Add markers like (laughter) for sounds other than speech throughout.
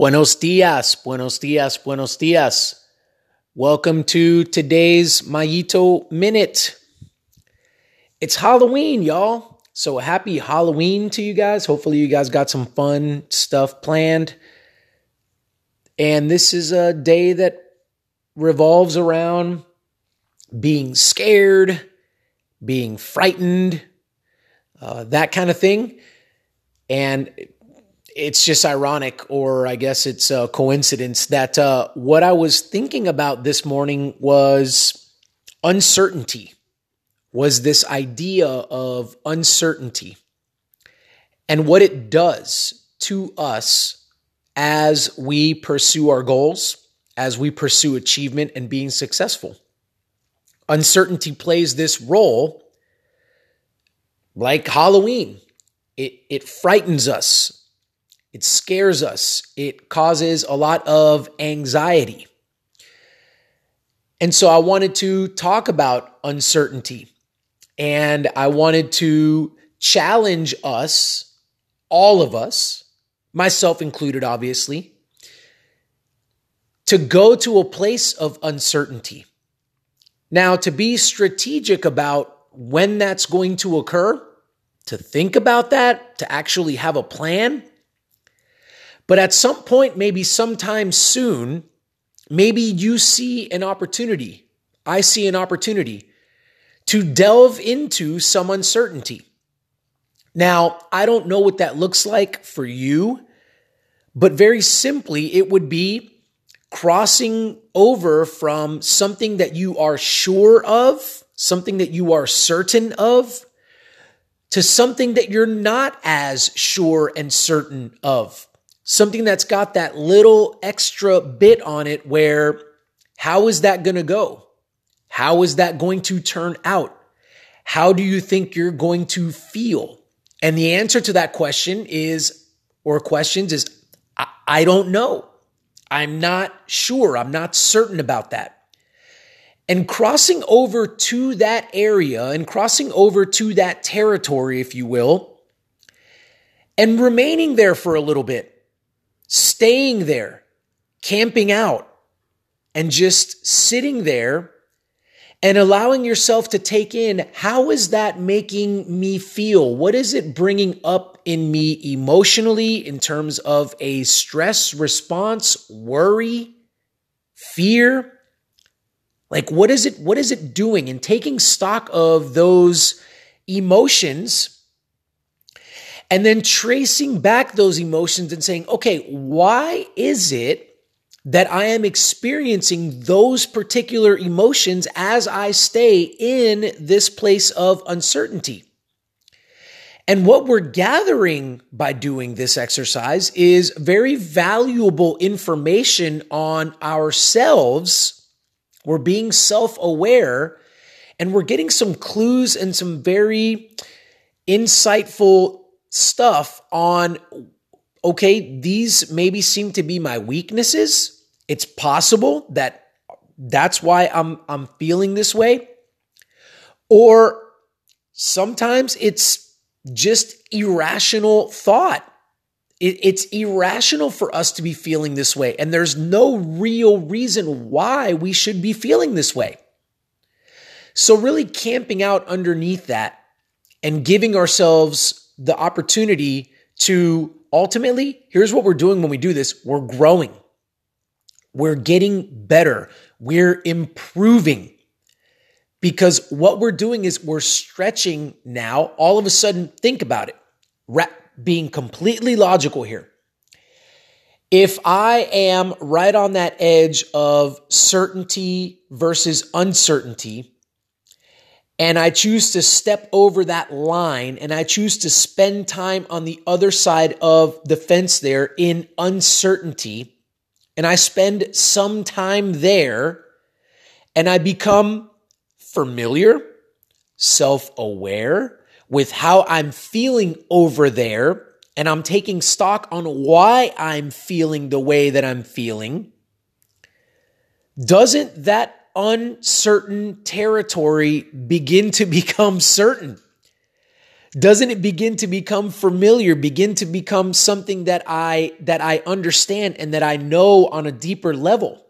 Buenos dias, buenos dias, buenos dias. Welcome to today's Mayito Minute. It's Halloween, y'all. So happy Halloween to you guys. Hopefully, you guys got some fun stuff planned. And this is a day that revolves around being scared, being frightened, uh, that kind of thing. And it's just ironic, or I guess it's a coincidence, that uh, what I was thinking about this morning was uncertainty, was this idea of uncertainty and what it does to us as we pursue our goals, as we pursue achievement and being successful. Uncertainty plays this role like Halloween. It, it frightens us it scares us. It causes a lot of anxiety. And so I wanted to talk about uncertainty and I wanted to challenge us, all of us, myself included, obviously, to go to a place of uncertainty. Now, to be strategic about when that's going to occur, to think about that, to actually have a plan, but at some point, maybe sometime soon, maybe you see an opportunity. I see an opportunity to delve into some uncertainty. Now, I don't know what that looks like for you, but very simply, it would be crossing over from something that you are sure of, something that you are certain of, to something that you're not as sure and certain of something that's got that little extra bit on it where how is that going to go? How is that going to turn out? How do you think you're going to feel? And the answer to that question is, or questions is, I, I don't know. I'm not sure. I'm not certain about that. And crossing over to that area and crossing over to that territory, if you will, and remaining there for a little bit staying there, camping out, and just sitting there and allowing yourself to take in how is that making me feel? What is it bringing up in me emotionally in terms of a stress response, worry, fear? Like what is it what is it doing and taking stock of those emotions and then tracing back those emotions and saying, okay, why is it that I am experiencing those particular emotions as I stay in this place of uncertainty? And what we're gathering by doing this exercise is very valuable information on ourselves. We're being self aware and we're getting some clues and some very insightful stuff on okay, these maybe seem to be my weaknesses. It's possible that that's why I'm I'm feeling this way. Or sometimes it's just irrational thought. It, it's irrational for us to be feeling this way, and there's no real reason why we should be feeling this way. So, really camping out underneath that and giving ourselves the opportunity to ultimately, here's what we're doing when we do this we're growing, we're getting better, we're improving. Because what we're doing is we're stretching now. All of a sudden, think about it, being completely logical here. If I am right on that edge of certainty versus uncertainty, and I choose to step over that line and I choose to spend time on the other side of the fence there in uncertainty, and I spend some time there and I become familiar, self aware with how I'm feeling over there, and I'm taking stock on why I'm feeling the way that I'm feeling. Doesn't that uncertain territory begin to (laughs) become certain. Doesn't it begin to become familiar, begin to become something that I that I understand and that I know on a deeper level?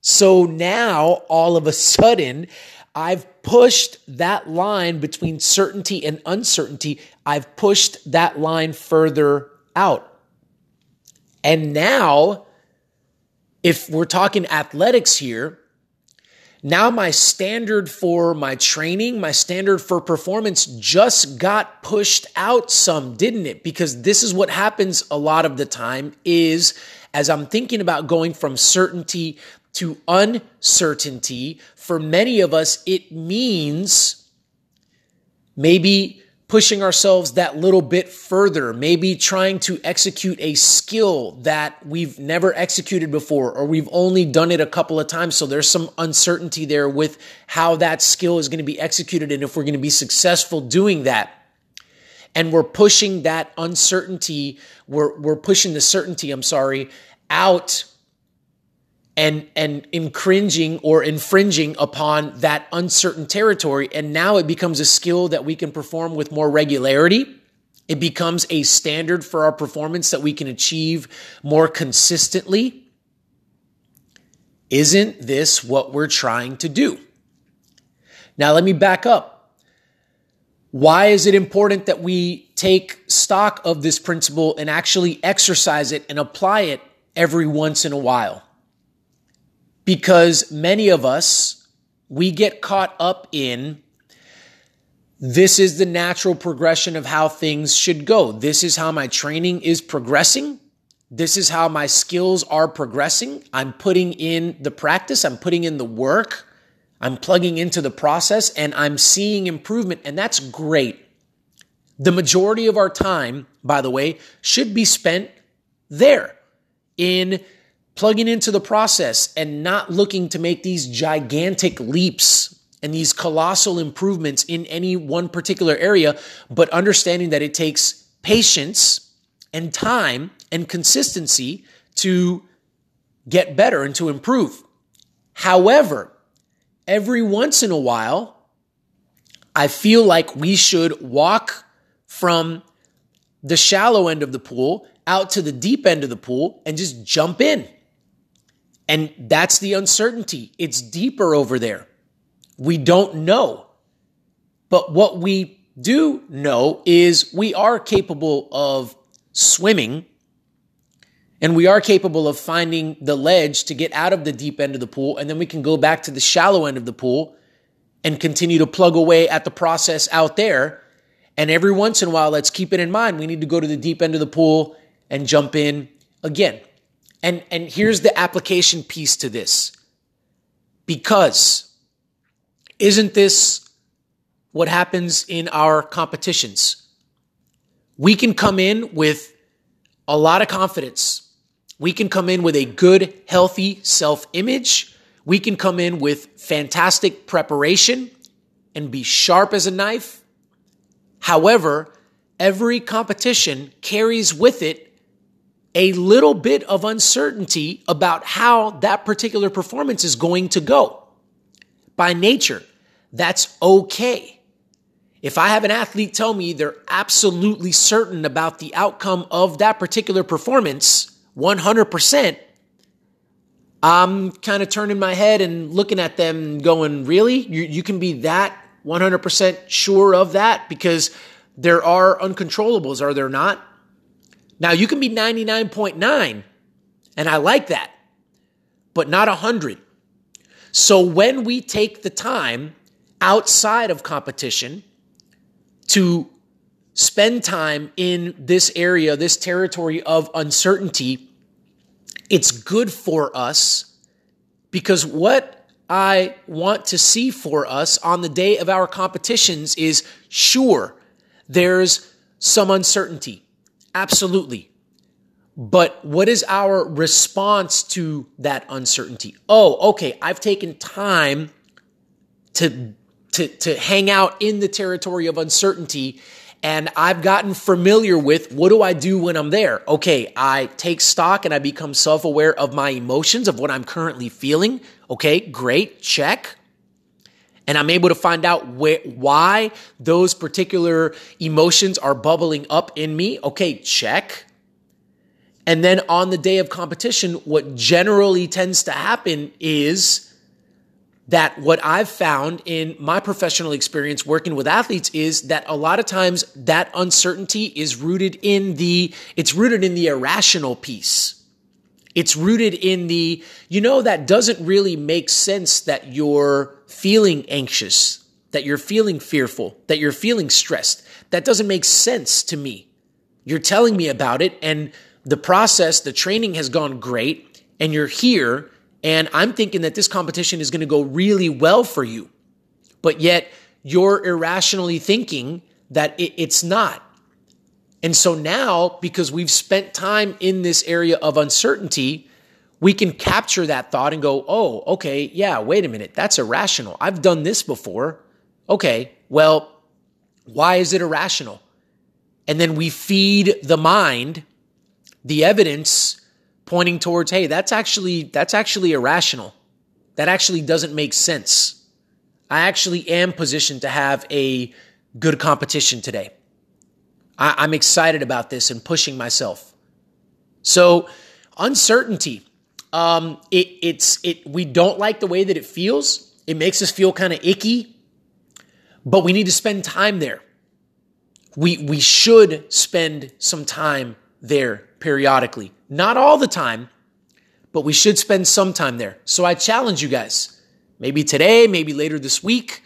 So now all of a sudden, I've pushed that line between certainty and uncertainty. I've pushed that line further out. And now, if we're talking athletics here, now my standard for my training, my standard for performance just got pushed out some, didn't it? Because this is what happens a lot of the time is as I'm thinking about going from certainty to uncertainty, for many of us, it means maybe pushing ourselves that little bit further, maybe trying to execute a skill that we've never executed before, or we've only done it a couple of times. So there's some uncertainty there with how that skill is going to be executed and if we're going to be successful doing that. And we're pushing that uncertainty, we're, we're pushing the certainty, I'm sorry, out and and infringing or infringing upon that uncertain territory. And now it becomes a skill that we can perform with more regularity. It becomes a standard for our performance that we can achieve more consistently. Isn't this what we're trying to do? Now let me back up. Why is it important that we take stock of this principle and actually exercise it and apply it every once in a while because many of us, we get caught up in this is the natural progression of how things should go. This is how my training is progressing. This is how my skills are progressing. I'm putting in the practice, I'm putting in the work, I'm plugging into the process, and I'm seeing improvement. And that's great. The majority of our time, by the way, should be spent there in plugging into the process and not looking to make these gigantic leaps and these colossal improvements in any one particular area, but understanding that it takes patience and time and consistency to get better and to improve. However, every once in a while, I feel like we should walk from the shallow end of the pool out to the deep end of the pool and just jump in. And that's the uncertainty. It's deeper over there. We don't know. But what we do know is we are capable of swimming and we are capable of finding the ledge to get out of the deep end of the pool. And then we can go back to the shallow end of the pool and continue to plug away at the process out there. And every once in a while, let's keep it in mind. We need to go to the deep end of the pool and jump in again. And, and here's the application piece to this. Because isn't this what happens in our competitions? We can come in with a lot of confidence. We can come in with a good, healthy self image. We can come in with fantastic preparation and be sharp as a knife. However, every competition carries with it a little bit of uncertainty about how that particular performance is going to go. By nature, that's okay. If I have an athlete tell me they're absolutely certain about the outcome of that particular performance, 100%, I'm kind of turning my head and looking at them going, really? You, you can be that 100% sure of that? Because there are uncontrollables, are there not? Now you can be 99.9 and I like that, but not 100. So when we take the time outside of competition to spend time in this area, this territory of uncertainty, it's good for us because what I want to see for us on the day of our competitions is sure, there's some uncertainty. Absolutely. But what is our response to that uncertainty? Oh, okay, I've taken time to, to, to hang out in the territory of uncertainty and I've gotten familiar with what do I do when I'm there? Okay, I take stock and I become self aware of my emotions, of what I'm currently feeling. Okay, great, check. And I'm able to find out wh- why those particular emotions are bubbling up in me, okay, check. And then on the day of competition, what generally tends to happen is that what I've found in my professional experience working with athletes is that a lot of times that uncertainty is rooted in the, it's rooted in the irrational piece. It's rooted in the, you know, that doesn't really make sense that you're feeling anxious, that you're feeling fearful, that you're feeling stressed. That doesn't make sense to me. You're telling me about it and the process, the training has gone great and you're here and I'm thinking that this competition is going to go really well for you. But yet you're irrationally thinking that it, it's not. And so now, because we've spent time in this area of uncertainty, we can capture that thought and go, oh, okay, yeah, wait a minute, that's irrational. I've done this before. Okay, well, why is it irrational? And then we feed the mind the evidence pointing towards, hey, that's actually that's actually irrational. That actually doesn't make sense. I actually am positioned to have a good competition today. I, am excited about this and pushing myself. So uncertainty, um, it, it's it. We don't like the way that it feels. It makes us feel kind of icky, but we need to spend time there. We we should spend some time there periodically. Not all the time, but we should spend some time there. So I challenge you guys, maybe today, maybe later this week,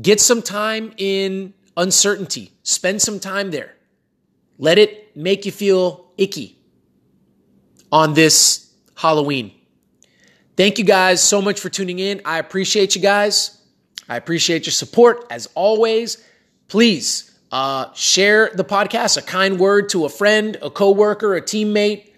get some time in uncertainty. Spend some time there. Let it make you feel icky on this Halloween. Thank you guys so much for tuning in. I appreciate you guys. I appreciate your support as always. Please uh, share the podcast, a kind word to a friend, a coworker, a teammate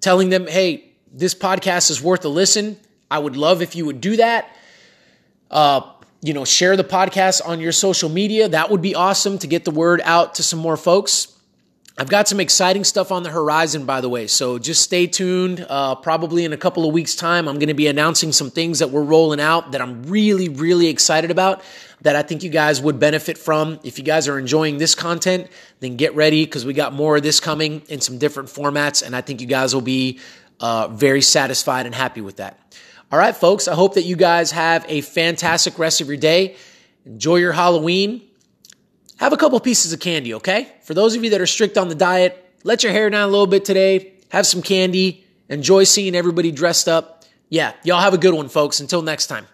telling them, hey, this podcast is worth a listen. I would love if you would do that. Uh, you know, share the podcast on your social media. That would be awesome to get the word out to some more folks. I've got some exciting stuff on the horizon, by the way. So just stay tuned. Uh, probably in a couple of weeks' time, I'm going to be announcing some things that we're rolling out that I'm really, really excited about that I think you guys would benefit from. If you guys are enjoying this content, then get ready because we got more of this coming in some different formats. And I think you guys will be uh, very satisfied and happy with that. All right, folks, I hope that you guys have a fantastic rest of your day. Enjoy your Halloween have a couple pieces of candy, okay? For those of you that are strict on the diet, let your hair down a little bit today, have some candy, enjoy seeing everybody dressed up. Yeah, y'all have a good one, folks. Until next time.